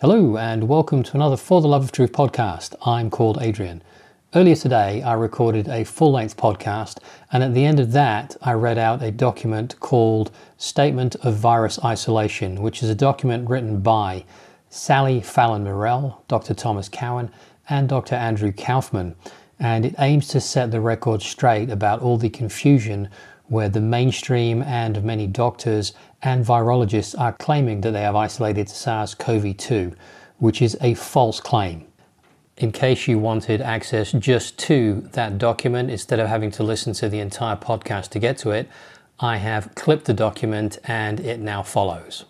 Hello, and welcome to another For the Love of Truth podcast. I'm called Adrian. Earlier today, I recorded a full length podcast, and at the end of that, I read out a document called Statement of Virus Isolation, which is a document written by Sally Fallon Morell, Dr. Thomas Cowan, and Dr. Andrew Kaufman. And it aims to set the record straight about all the confusion where the mainstream and many doctors and virologists are claiming that they have isolated SARS CoV 2, which is a false claim. In case you wanted access just to that document instead of having to listen to the entire podcast to get to it, I have clipped the document and it now follows.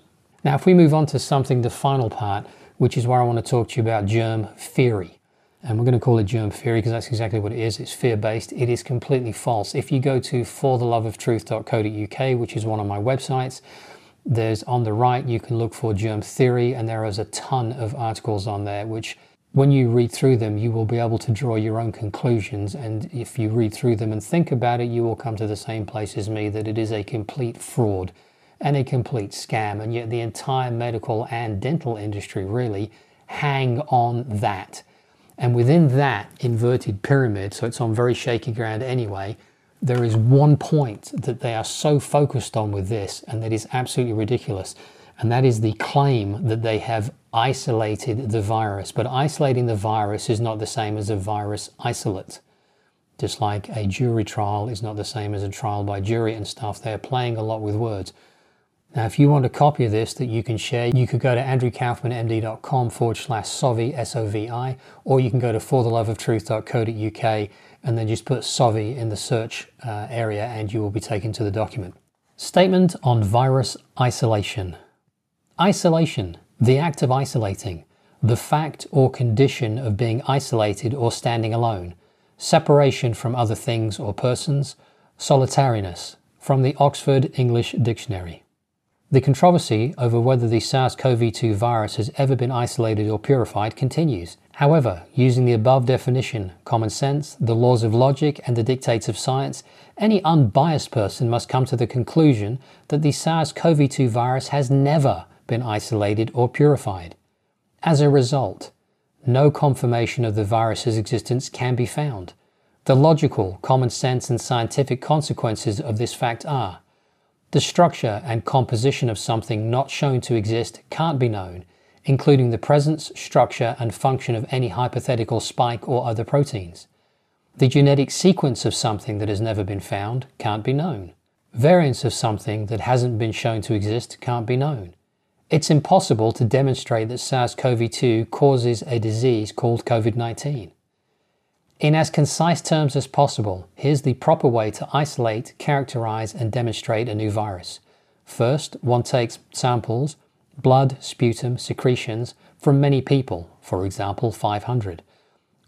Now, if we move on to something, the final part, which is where I want to talk to you about germ theory and we're going to call it germ theory because that's exactly what it is. It's fear based. It is completely false. If you go to fortheloveoftruth.co.uk, which is one of my websites, there's on the right you can look for germ theory, and there is a ton of articles on there which when you read through them, you will be able to draw your own conclusions. And if you read through them and think about it, you will come to the same place as me that it is a complete fraud and a complete scam. And yet, the entire medical and dental industry really hang on that. And within that inverted pyramid, so it's on very shaky ground anyway, there is one point that they are so focused on with this, and that is absolutely ridiculous. And that is the claim that they have isolated the virus. But isolating the virus is not the same as a virus isolate. Just like a jury trial is not the same as a trial by jury and stuff. They're playing a lot with words. Now, if you want a copy of this that you can share, you could go to andrewkaufmanmd.com forward slash SOVI, S-O-V-I, or you can go to fortheloveoftruth.co.uk and then just put SOVI in the search uh, area and you will be taken to the document. Statement on virus isolation. Isolation, the act of isolating, the fact or condition of being isolated or standing alone, separation from other things or persons, solitariness, from the Oxford English Dictionary. The controversy over whether the SARS CoV 2 virus has ever been isolated or purified continues. However, using the above definition, common sense, the laws of logic, and the dictates of science, any unbiased person must come to the conclusion that the SARS CoV 2 virus has never been isolated or purified. As a result, no confirmation of the virus's existence can be found. The logical, common sense, and scientific consequences of this fact are the structure and composition of something not shown to exist can't be known, including the presence, structure, and function of any hypothetical spike or other proteins. The genetic sequence of something that has never been found can't be known. Variants of something that hasn't been shown to exist can't be known. It's impossible to demonstrate that SARS CoV 2 causes a disease called COVID 19. In as concise terms as possible, here's the proper way to isolate, characterize, and demonstrate a new virus. First, one takes samples, blood, sputum, secretions, from many people, for example 500,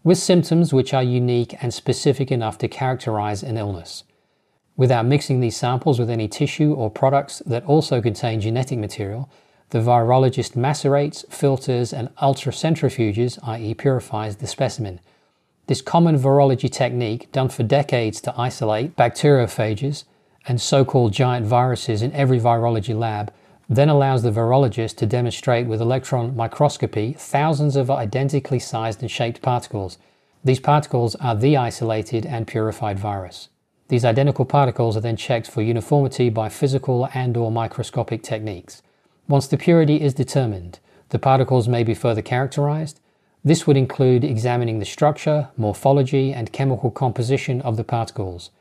with symptoms which are unique and specific enough to characterize an illness. Without mixing these samples with any tissue or products that also contain genetic material, the virologist macerates, filters, and ultracentrifuges, i.e., purifies the specimen this common virology technique, done for decades to isolate bacteriophages and so called giant viruses in every virology lab, then allows the virologist to demonstrate with electron microscopy thousands of identically sized and shaped particles. These particles are the isolated and purified virus. These identical particles are then checked for uniformity by physical and or microscopic techniques. Once the purity is determined, the particles may be further characterized, this would include examining the structure, morphology, and chemical composition of the particles.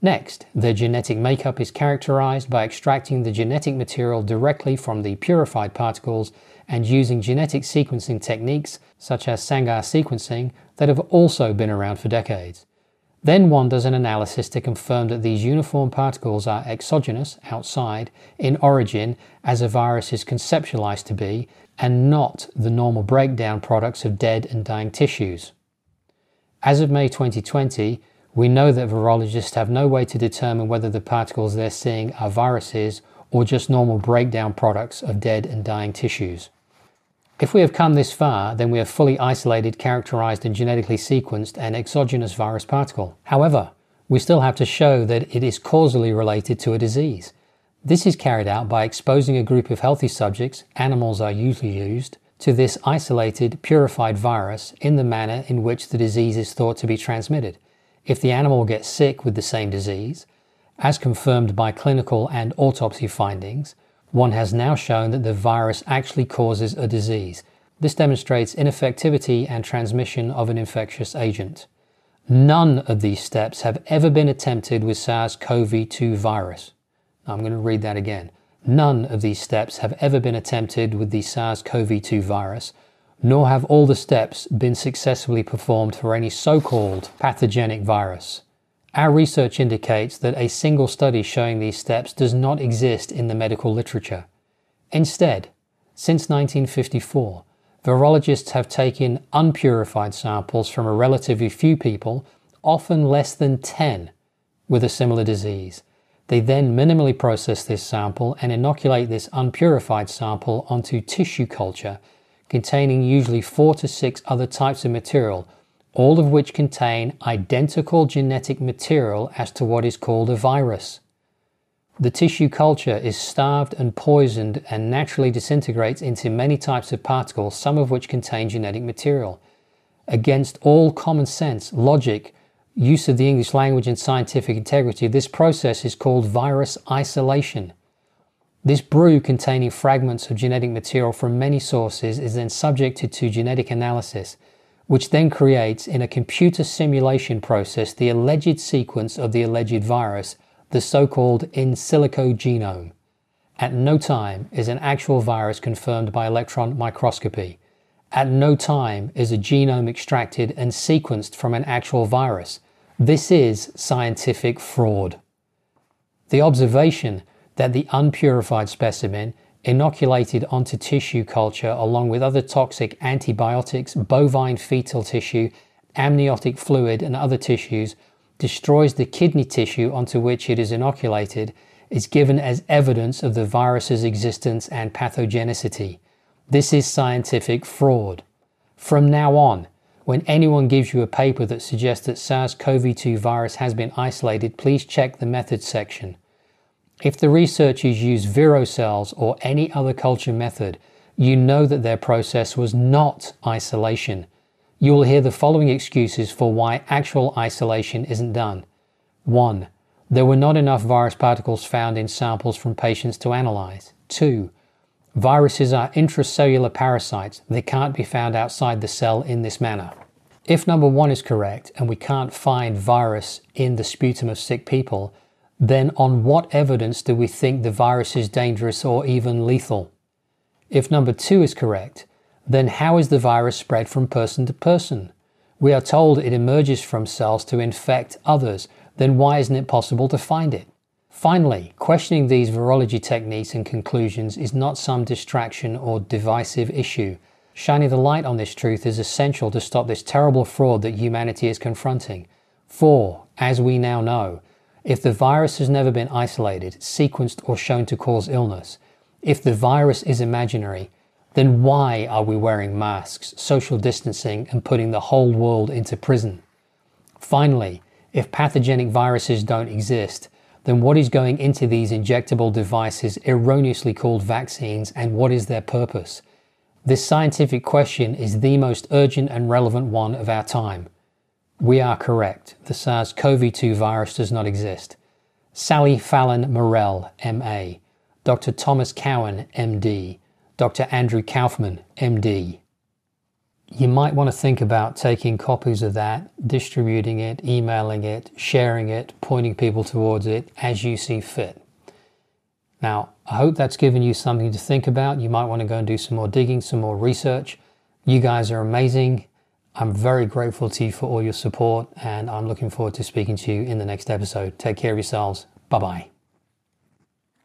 Next, their genetic makeup is characterized by extracting the genetic material directly from the purified particles and using genetic sequencing techniques such as Sanger sequencing that have also been around for decades. Then one does an analysis to confirm that these uniform particles are exogenous, outside, in origin as a virus is conceptualized to be, and not the normal breakdown products of dead and dying tissues. As of May 2020, we know that virologists have no way to determine whether the particles they're seeing are viruses or just normal breakdown products of dead and dying tissues. If we have come this far, then we have fully isolated, characterized, and genetically sequenced an exogenous virus particle. However, we still have to show that it is causally related to a disease. This is carried out by exposing a group of healthy subjects, animals are usually used, to this isolated, purified virus in the manner in which the disease is thought to be transmitted. If the animal gets sick with the same disease, as confirmed by clinical and autopsy findings, one has now shown that the virus actually causes a disease. This demonstrates infectivity and transmission of an infectious agent. None of these steps have ever been attempted with SARS CoV 2 virus. I'm going to read that again. None of these steps have ever been attempted with the SARS CoV 2 virus, nor have all the steps been successfully performed for any so called pathogenic virus. Our research indicates that a single study showing these steps does not exist in the medical literature. Instead, since 1954, virologists have taken unpurified samples from a relatively few people, often less than 10, with a similar disease, they then minimally process this sample and inoculate this unpurified sample onto tissue culture containing usually four to six other types of material, all of which contain identical genetic material as to what is called a virus. The tissue culture is starved and poisoned and naturally disintegrates into many types of particles, some of which contain genetic material. Against all common sense, logic, use of the English language and scientific integrity, this process is called virus isolation. This brew containing fragments of genetic material from many sources is then subjected to genetic analysis, which then creates in a computer simulation process the alleged sequence of the alleged virus, the so-called in silico genome. At no time is an actual virus confirmed by electron microscopy. At no time is a genome extracted and sequenced from an actual virus. This is scientific fraud. The observation that the unpurified specimen inoculated onto tissue culture along with other toxic antibiotics, bovine fetal tissue, amniotic fluid, and other tissues destroys the kidney tissue onto which it is inoculated is given as evidence of the virus's existence and pathogenicity. This is scientific fraud. From now on, when anyone gives you a paper that suggests that SARS-CoV-2 virus has been isolated, please check the methods section. If the researchers use vero cells or any other culture method, you know that their process was not isolation. You will hear the following excuses for why actual isolation isn't done. 1. There were not enough virus particles found in samples from patients to analyze. 2. Viruses are intracellular parasites. They can't be found outside the cell in this manner. If number one is correct and we can't find virus in the sputum of sick people, then on what evidence do we think the virus is dangerous or even lethal? If number two is correct, then how is the virus spread from person to person? We are told it emerges from cells to infect others, then why isn't it possible to find it? Finally, questioning these virology techniques and conclusions is not some distraction or divisive issue. Shining the light on this truth is essential to stop this terrible fraud that humanity is confronting. For, as we now know, if the virus has never been isolated, sequenced, or shown to cause illness, if the virus is imaginary, then why are we wearing masks, social distancing, and putting the whole world into prison? Finally, if pathogenic viruses don't exist, then what is going into these injectable devices erroneously called vaccines and what is their purpose? This scientific question is the most urgent and relevant one of our time. We are correct. The SARS CoV 2 virus does not exist. Sally Fallon Morell, MA. Dr. Thomas Cowan, MD. Dr. Andrew Kaufman, MD you might want to think about taking copies of that, distributing it, emailing it, sharing it, pointing people towards it as you see fit. Now, I hope that's given you something to think about. You might want to go and do some more digging, some more research. You guys are amazing. I'm very grateful to you for all your support, and I'm looking forward to speaking to you in the next episode. Take care of yourselves. Bye bye.